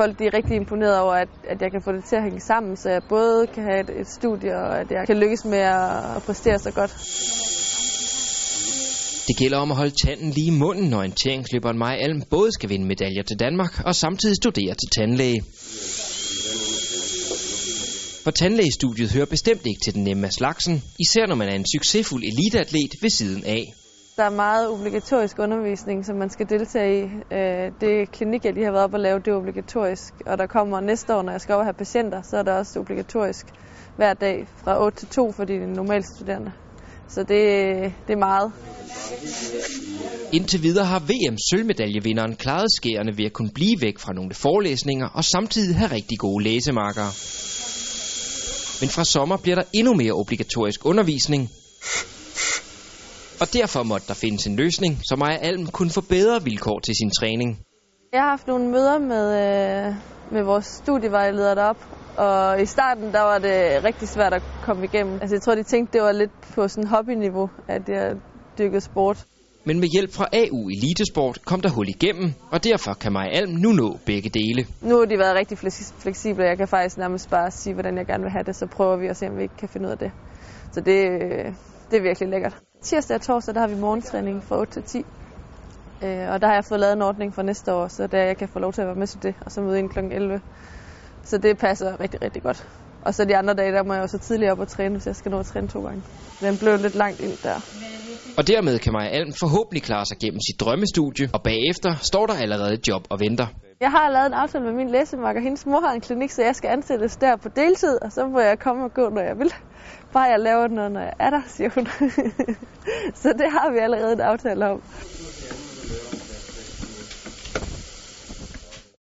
Folk de er rigtig imponeret over, at, at jeg kan få det til at hænge sammen, så jeg både kan have et, et studie, og at jeg kan lykkes med at præstere så godt. Det gælder om at holde tanden lige i munden, når orienteringsløberen Maja Alm både skal vinde medaljer til Danmark og samtidig studere til tandlæge. For tandlægestudiet hører bestemt ikke til den nemme af slagsen, især når man er en succesfuld eliteatlet ved siden af. Der er meget obligatorisk undervisning, som man skal deltage i. Øh, det klinik, jeg lige har været op og lave, det er obligatorisk. Og der kommer næste år, når jeg skal op og have patienter, så er der også obligatorisk hver dag fra 8 til 2 for de normale studerende. Så det, det er meget. Indtil videre har VM sølvmedaljevinderen klaret skærende ved at kunne blive væk fra nogle forelæsninger og samtidig have rigtig gode læsemarkere. Men fra sommer bliver der endnu mere obligatorisk undervisning. Og derfor måtte der findes en løsning, så Maja Alm kunne få bedre vilkår til sin træning. Jeg har haft nogle møder med, øh, med vores studievejleder derop, og i starten der var det rigtig svært at komme igennem. Altså jeg tror, de tænkte, det var lidt på sådan hobbyniveau, at jeg dyrkede sport. Men med hjælp fra AU Elitesport kom der hul igennem, og derfor kan Maja Alm nu nå begge dele. Nu har de været rigtig fleksible, jeg kan faktisk nærmest bare sige, hvordan jeg gerne vil have det, så prøver vi at se, om vi ikke kan finde ud af det. Så det, øh, det er virkelig lækkert. Tirsdag og torsdag, der har vi morgentræning fra 8 til 10. Øh, og der har jeg fået lavet en ordning for næste år, så der jeg kan få lov til at være med til det, og så møde ind kl. 11. Så det passer rigtig, rigtig godt. Og så de andre dage, der må jeg jo så tidligere op og træne, hvis jeg skal nå at træne to gange. Den blev lidt langt ind der. Og dermed kan Maja Alm forhåbentlig klare sig gennem sit drømmestudie, og bagefter står der allerede et job og venter. Jeg har lavet en aftale med min læsemarker. Hendes mor har en klinik, så jeg skal ansættes der på deltid, og så må jeg komme og gå, når jeg vil. Bare jeg laver noget, når jeg er der, siger hun. så det har vi allerede en aftale om.